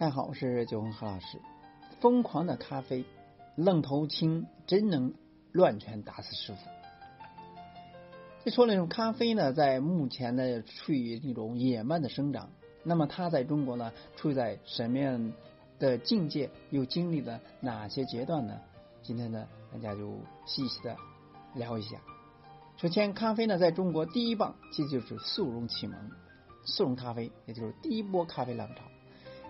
大家好，我是九红何老师。疯狂的咖啡，愣头青真能乱拳打死师傅。就说那种咖啡呢，在目前呢处于那种野蛮的生长。那么它在中国呢，处在什么样的境界？又经历了哪些阶段呢？今天呢，大家就细细的聊一下。首先，咖啡呢，在中国第一棒其实就是速溶启蒙，速溶咖啡也就是第一波咖啡浪潮。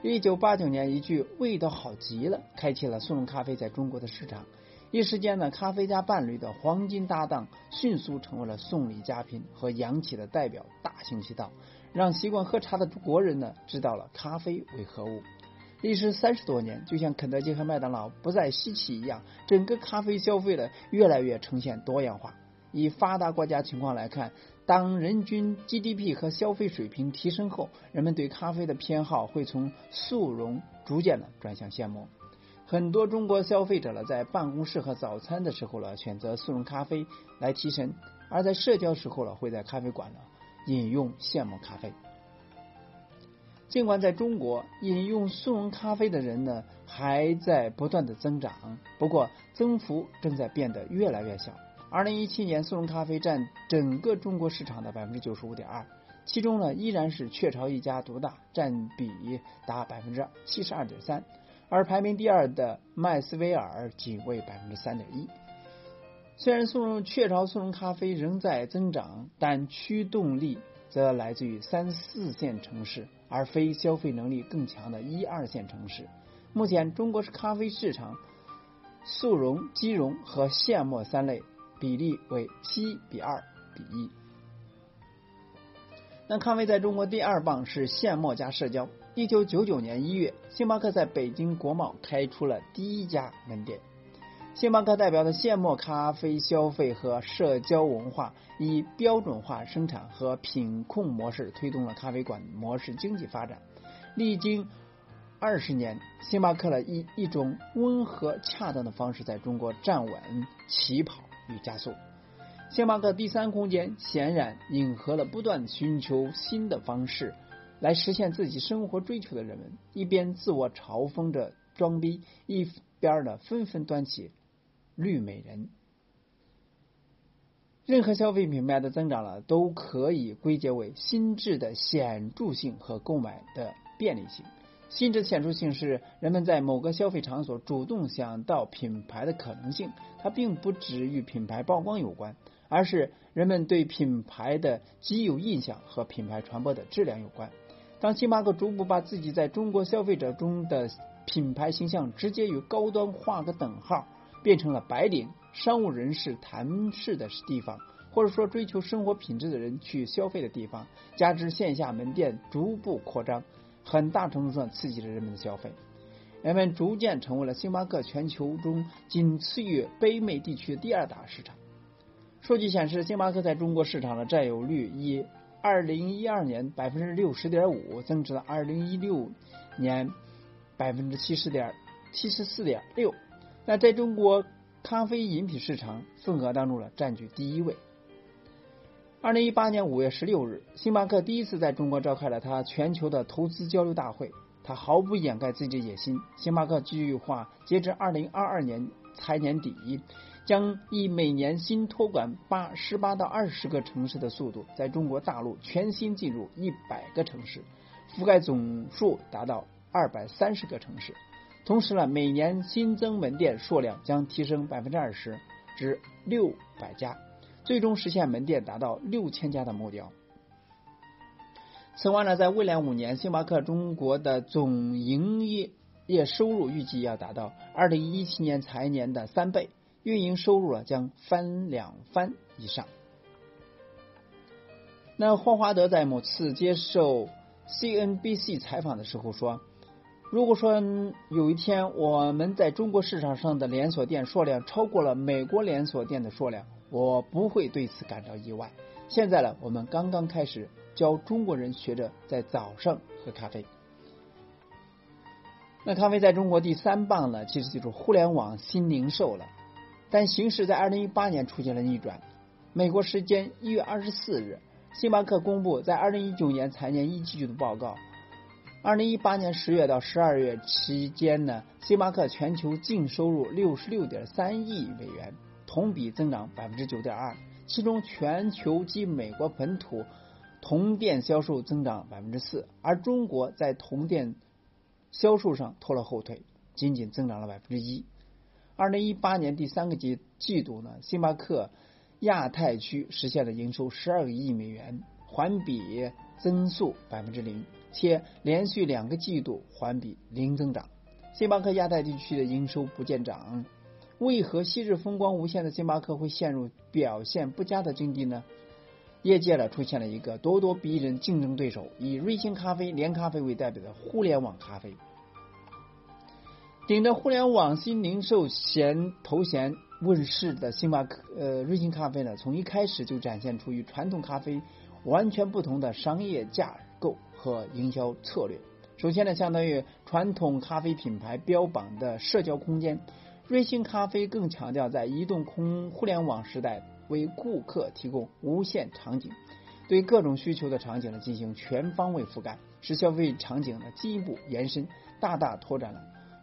一九八九年，一句“味道好极了”开启了速溶咖啡在中国的市场。一时间呢，咖啡加伴侣的黄金搭档迅速成为了送礼佳品和洋气的代表，大行其道，让习惯喝茶的国人呢知道了咖啡为何物。历时三十多年，就像肯德基和麦当劳不再稀奇一样，整个咖啡消费的越来越呈现多样化。以发达国家情况来看，当人均 GDP 和消费水平提升后，人们对咖啡的偏好会从速溶逐渐的转向现磨。很多中国消费者呢，在办公室和早餐的时候呢，选择速溶咖啡来提神；而在社交时候呢，会在咖啡馆呢饮用现磨咖啡。尽管在中国饮用速溶咖啡的人呢还在不断的增长，不过增幅正在变得越来越小。二零一七年，速溶咖啡占整个中国市场的百分之九十五点二，其中呢依然是雀巢一家独大，占比达百分之七十二点三。而排名第二的麦斯威尔仅为百分之三点一。虽然速溶雀巢速溶咖啡仍在增长，但驱动力则来自于三四线城市，而非消费能力更强的一二线城市。目前，中国是咖啡市场速溶、即溶和现磨三类比例为七比二比一。那咖啡在中国第二棒是现磨加社交。一九九九年一月，星巴克在北京国贸开出了第一家门店。星巴克代表的现磨咖啡消费和社交文化，以标准化生产和品控模式推动了咖啡馆模式经济发展。历经二十年，星巴克呢以一种温和恰当的方式在中国站稳起跑与加速。星巴克第三空间显然迎合了不断寻求新的方式。来实现自己生活追求的人们，一边自我嘲讽着装逼，一边呢纷纷端起绿美人。任何消费品牌的增长了，都可以归结为心智的显著性和购买的便利性。心智显著性是人们在某个消费场所主动想到品牌的可能性，它并不只与品牌曝光有关，而是人们对品牌的既有印象和品牌传播的质量有关。当星巴克逐步把自己在中国消费者中的品牌形象直接与高端画个等号，变成了白领、商务人士谈事的地方，或者说追求生活品质的人去消费的地方，加之线下门店逐步扩张，很大程度上刺激了人们的消费，人们逐渐成为了星巴克全球中仅次于北美地区的第二大市场。数据显示，星巴克在中国市场的占有率以。二零一二年百分之六十点五增至了二零一六年百分之七十点七十四点六，那在中国咖啡饮品市场份额当中呢，占据第一位。二零一八年五月十六日，星巴克第一次在中国召开了它全球的投资交流大会，它毫不掩盖自己的野心。星巴克计划截至二零二二年财年底。将以每年新托管八十八到二十个城市的速度，在中国大陆全新进入一百个城市，覆盖总数达到二百三十个城市。同时呢，每年新增门店数量将提升百分之二十至六百家，最终实现门店达到六千家的目标。此外呢，在未来五年，星巴克中国的总营业业收入预计要达到二零一七年财年的三倍。运营收入啊将翻两番以上。那霍华德在某次接受 CNBC 采访的时候说：“如果说有一天我们在中国市场上的连锁店数量超过了美国连锁店的数量，我不会对此感到意外。现在呢，我们刚刚开始教中国人学着在早上喝咖啡。那咖啡在中国第三棒呢，其实就是互联网新零售了。”但形势在二零一八年出现了逆转。美国时间一月二十四日，星巴克公布在二零一九年财年一季度的报告，二零一八年十月到十二月期间呢，星巴克全球净收入六十六点三亿美元，同比增长百分之九点二。其中，全球及美国本土同店销售增长百分之四，而中国在同店销售上拖了后腿，仅仅增长了百分之一。二零一八年第三个季季度呢，星巴克亚太区实现了营收十二个亿美元，环比增速百分之零。且连续两个季度环比零增长，星巴克亚太地区的营收不见涨，为何昔日风光无限的星巴克会陷入表现不佳的境地呢？业界呢出现了一个咄咄逼人竞争对手，以瑞幸咖啡、连咖啡为代表的互联网咖啡，顶着互联网新零售衔头衔问世的星巴克呃瑞幸咖啡呢，从一开始就展现出与传统咖啡完全不同的商业架构。和营销策略。首先呢，相当于传统咖啡品牌标榜的社交空间，瑞幸咖啡更强调在移动空互联网时代为顾客提供无限场景，对各种需求的场景呢进行全方位覆盖，使消费场景呢进一步延伸，大大拓展了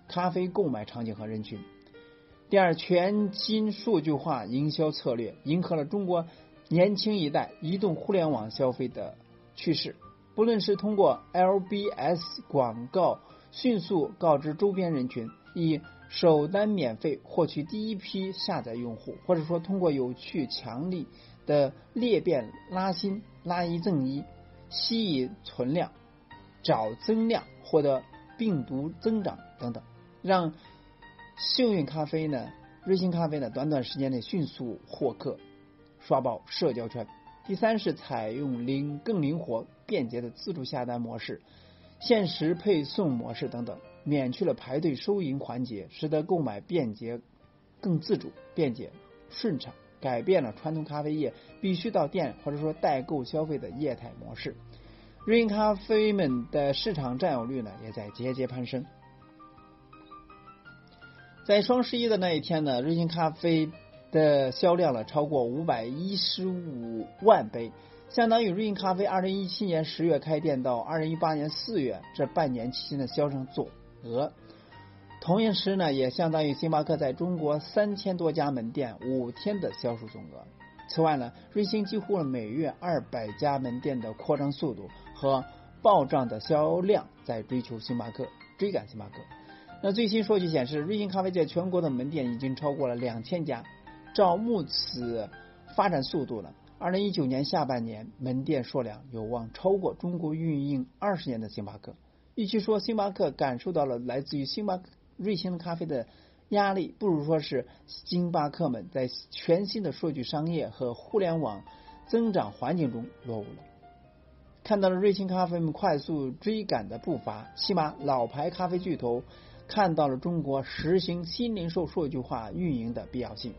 咖啡购买场景和人群。第二，全新数据化营销策略迎合了中国年轻一代移动互联网消费的趋势。不论是通过 LBS 广告迅速告知周边人群，以首单免费获取第一批下载用户，或者说通过有趣强力的裂变拉新、拉一赠一、吸引存量、找增量、获得病毒增长等等，让幸运咖啡呢、瑞幸咖啡呢，短短时间内迅速获客，刷爆社交圈。第三是采用灵更灵活。便捷的自助下单模式、限时配送模式等等，免去了排队收银环节，使得购买便捷、更自主、便捷、顺畅，改变了传统咖啡业必须到店或者说代购消费的业态模式。瑞幸咖啡们的市场占有率呢，也在节节攀升。在双十一的那一天呢，瑞幸咖啡的销量了超过五百一十五万杯。相当于瑞幸咖啡二零一七年十月开店到二零一八年四月这半年期间的销售总额，同一时呢，也相当于星巴克在中国三千多家门店五天的销售总额。此外呢，瑞幸几乎了每月二百家门店的扩张速度和暴涨的销量，在追求星巴克，追赶星巴克。那最新数据显示，瑞幸咖啡在全国的门店已经超过了两千家。照目此发展速度呢？二零一九年下半年，门店数量有望超过中国运营二十年的星巴克。与其说星巴克感受到了来自于星巴克瑞幸咖啡的压力，不如说是星巴克们在全新的数据商业和互联网增长环境中落伍了。看到了瑞幸咖啡们快速追赶的步伐，起码老牌咖啡巨头看到了中国实行新零售数据化运营的必要性。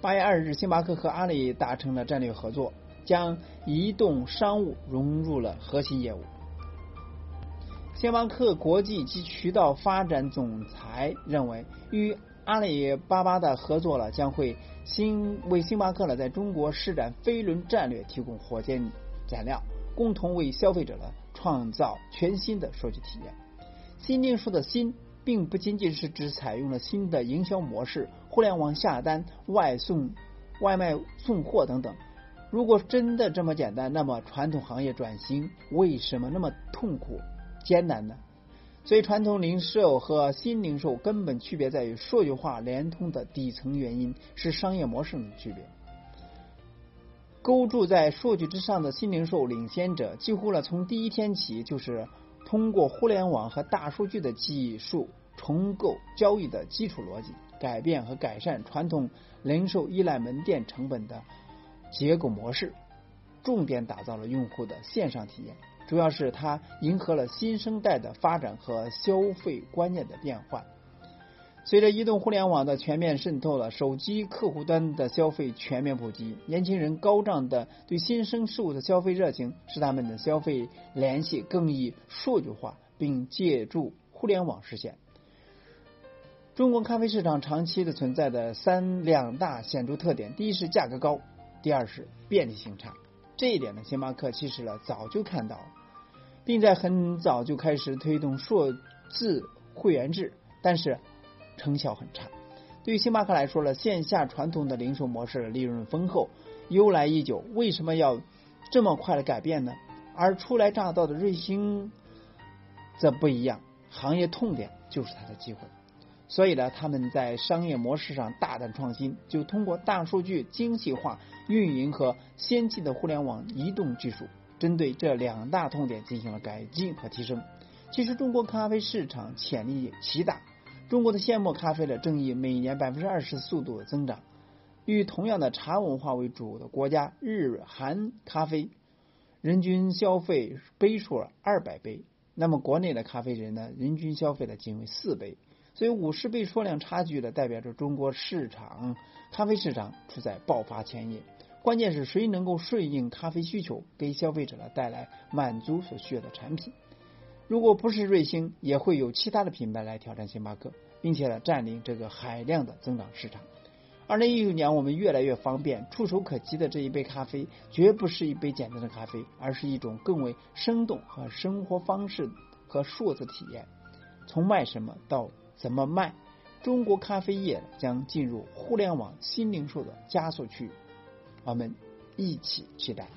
八月二日，星巴克和阿里达成了战略合作，将移动商务融入了核心业务。星巴克国际及渠道发展总裁认为，与阿里巴巴的合作了，将会新为星巴克了在中国施展飞轮战略提供火箭燃料，共同为消费者呢创造全新的数据体验。新零售的新。并不仅仅是指采用了新的营销模式，互联网下单、外送、外卖送货等等。如果真的这么简单，那么传统行业转型为什么那么痛苦、艰难呢？所以，传统零售和新零售根本区别在于数据化联通的底层原因是商业模式的区别。构筑在数据之上的新零售领先者，几乎呢从第一天起就是。通过互联网和大数据的技术重构交易的基础逻辑，改变和改善传统零售依赖门店成本的结构模式，重点打造了用户的线上体验。主要是它迎合了新生代的发展和消费观念的变换。随着移动互联网的全面渗透了，手机客户端的消费全面普及，年轻人高涨的对新生事物的消费热情，使他们的消费联系更易数据化，并借助互联网实现。中国咖啡市场长期的存在的三两大显著特点：第一是价格高，第二是便利性差。这一点呢，星巴克其实呢早就看到了。并在很早就开始推动数字会员制，但是成效很差。对于星巴克来说呢，线下传统的零售模式利润丰厚，由来已久，为什么要这么快的改变呢？而初来乍到的瑞星则不一样，行业痛点就是它的机会。所以呢，他们在商业模式上大胆创新，就通过大数据、精细化运营和先进的互联网移动技术，针对这两大痛点进行了改进和提升。其实，中国咖啡市场潜力极大。中国的现磨咖啡呢正以每年百分之二十速度增长，与同样的茶文化为主的国家日韩咖啡，人均消费杯数二百杯，那么国内的咖啡人呢，人均消费的仅为四杯。所以五十倍数量差距的，代表着中国市场咖啡市场处在爆发前夜。关键是谁能够顺应咖啡需求，给消费者呢带来满足所需要的产品。如果不是瑞幸，也会有其他的品牌来挑战星巴克，并且呢占领这个海量的增长市场。二零一九年，我们越来越方便、触手可及的这一杯咖啡，绝不是一杯简单的咖啡，而是一种更为生动和生活方式和数字体验。从卖什么到怎么卖？中国咖啡业将进入互联网新零售的加速区，我们一起期待。